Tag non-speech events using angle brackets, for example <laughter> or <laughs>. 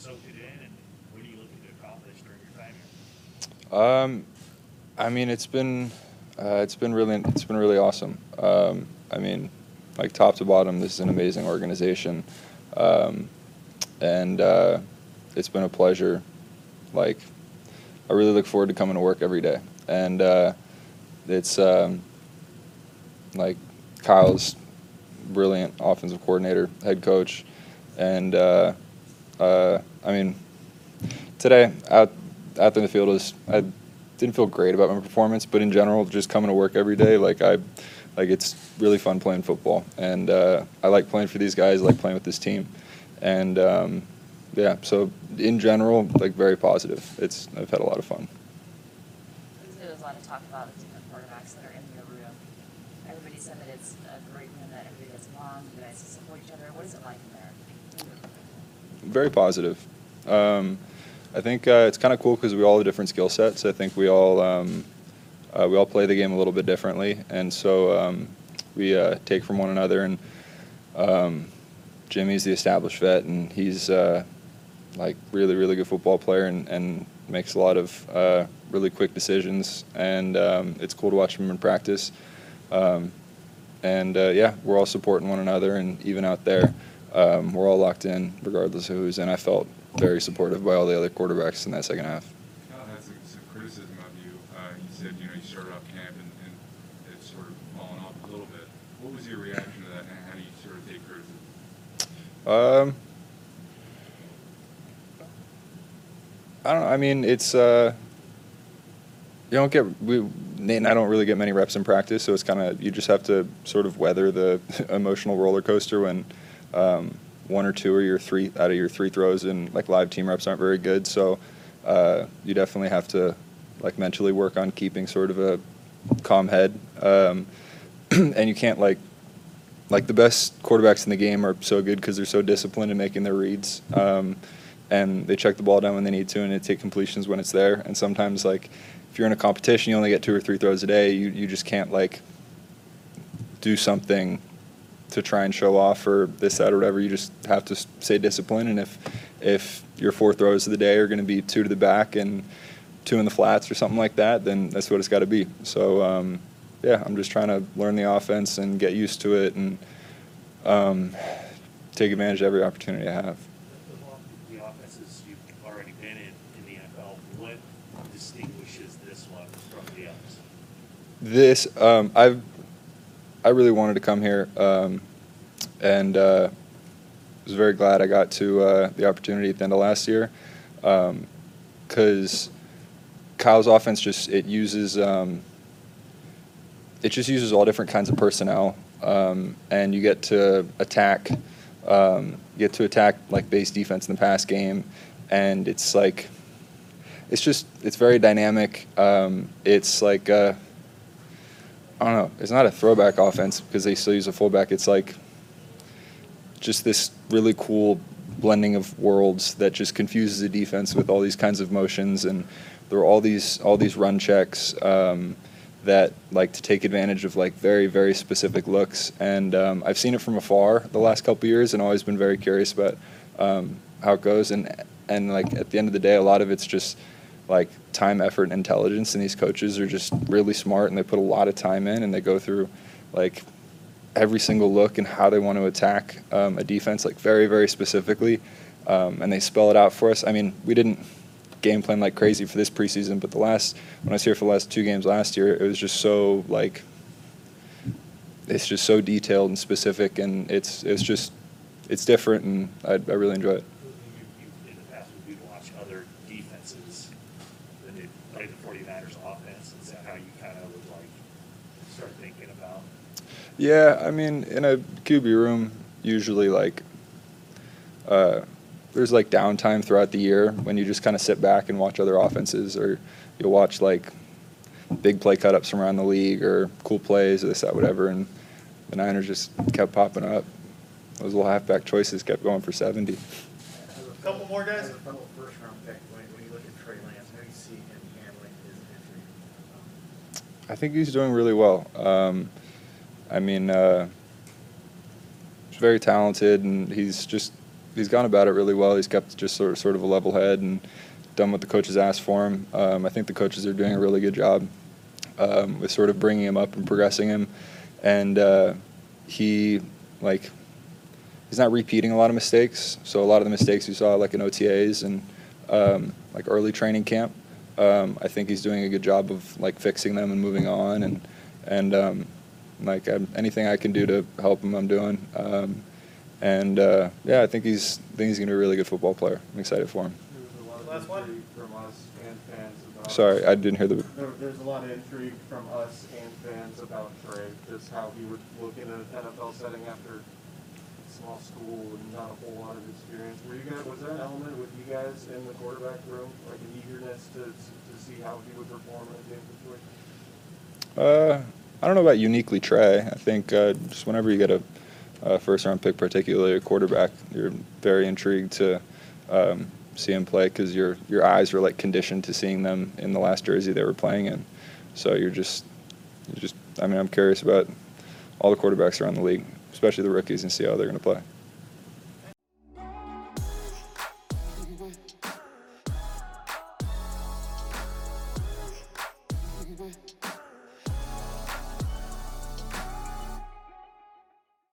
soaked it in, and what are you looking to accomplish during your time here? Um, I mean, it's been uh, it's been really it's been really awesome. Um, I mean, like top to bottom, this is an amazing organization, um, and uh, it's been a pleasure. Like, I really look forward to coming to work every day, and uh, it's um, like Kyle's brilliant offensive coordinator, head coach, and uh, I mean, today out out in the field was I didn't feel great about my performance, but in general, just coming to work every day, like I, like it's really fun playing football, and uh, I like playing for these guys, I like playing with this team, and um, yeah, so in general, like very positive. It's I've had a lot of fun. There was a lot of talk about the different quarterbacks that are in your room. Everybody said that it's a great room, that everybody gets along, you guys support each other. What is it like in there? Very positive. Um, I think uh, it's kind of cool because we all have different skill sets. I think we all um, uh, we all play the game a little bit differently, and so um, we uh, take from one another. And um, Jimmy's the established vet, and he's uh, like really really good football player, and, and makes a lot of uh, really quick decisions. And um, it's cool to watch him in practice. Um, and uh, yeah, we're all supporting one another, and even out there, um, we're all locked in, regardless of who's in. I felt very supportive by all the other quarterbacks in that second half. Cal had some, criticism of you. Uh, he said, you know, you started off camp and, and it's sort of fallen off a little bit. What was your reaction to that, and how do you sort of take criticism? Um, I don't know. I mean, it's uh, you don't get we Nate and I don't really get many reps in practice, so it's kind of you just have to sort of weather the <laughs> emotional roller coaster when um, one or two or your three out of your three throws and like live team reps aren't very good. So uh, you definitely have to like mentally work on keeping sort of a calm head, um, <clears throat> and you can't like like the best quarterbacks in the game are so good because they're so disciplined in making their reads. Um, and they check the ball down when they need to, and they take completions when it's there. And sometimes, like, if you're in a competition, you only get two or three throws a day. You you just can't like do something to try and show off or this that or whatever. You just have to stay disciplined. And if if your four throws of the day are going to be two to the back and two in the flats or something like that, then that's what it's got to be. So um, yeah, I'm just trying to learn the offense and get used to it and um, take advantage of every opportunity I have. The offenses you've already been in in the NFL, what distinguishes this one from the others? This um, I've I really wanted to come here, um, and uh, was very glad I got to uh, the opportunity at the end of last year, because Kyle's offense just it uses um, it just uses all different kinds of personnel, um, and you get to attack um, get to attack like base defense in the pass game, and it's like it's just it's very dynamic. Um, it's like uh, I don't know. It's not a throwback offense because they still use a fullback. It's like just this really cool blending of worlds that just confuses the defense with all these kinds of motions, and there are all these all these run checks um, that like to take advantage of like very very specific looks. And um, I've seen it from afar the last couple years, and always been very curious about um, how it goes. And and like at the end of the day, a lot of it's just like time, effort, and intelligence. And these coaches are just really smart, and they put a lot of time in, and they go through like every single look and how they want to attack um, a defense, like very, very specifically, um, and they spell it out for us. I mean, we didn't game plan like crazy for this preseason, but the last when I was here for the last two games last year, it was just so like it's just so detailed and specific, and it's it's just it's different, and I, I really enjoy it. You, you, in the past, would you watch other defenses than they play the 49ers offense? Is that how you kind of would like start thinking about? Yeah, I mean, in a QB room, usually like uh, there's like downtime throughout the year when you just kind of sit back and watch other offenses, or you'll watch like big play cut ups from around the league, or cool plays, or this, that, whatever. And the Niners just kept popping up. Those little halfback choices kept going for 70. A Couple more guys? As a fellow first round pick, when, when you look at Trey Lance, how do you see him handling his injury? I think he's doing really well. Um, I mean, uh, he's very talented, and he's just he's gone about it really well. He's kept just sort of, sort of a level head and done what the coaches asked for him. Um, I think the coaches are doing a really good job um, with sort of bringing him up and progressing him. And uh, he like he's not repeating a lot of mistakes. So a lot of the mistakes we saw like in OTAs and um, like early training camp, um, I think he's doing a good job of like fixing them and moving on and and um, like i anything I can do to help him, I'm doing. Um, and uh, yeah, I think he's I think he's gonna be a really good football player. I'm excited for him. There was a lot Last one. from us and fans about. Sorry, I didn't hear the. There, there's a lot of intrigue from us and fans about Trey, just how he would look in an NFL setting after small school and not a whole lot of experience. Were you guys, was that element with you guys in the quarterback room, like an eagerness to, to see how he would perform in a game situation? Uh, I don't know about uniquely Trey. I think uh, just whenever you get a, a first round pick, particularly a quarterback, you're very intrigued to um, see him play because your your eyes are like conditioned to seeing them in the last jersey they were playing in. So you're just you just I mean I'm curious about all the quarterbacks around the league, especially the rookies, and see how they're going to play.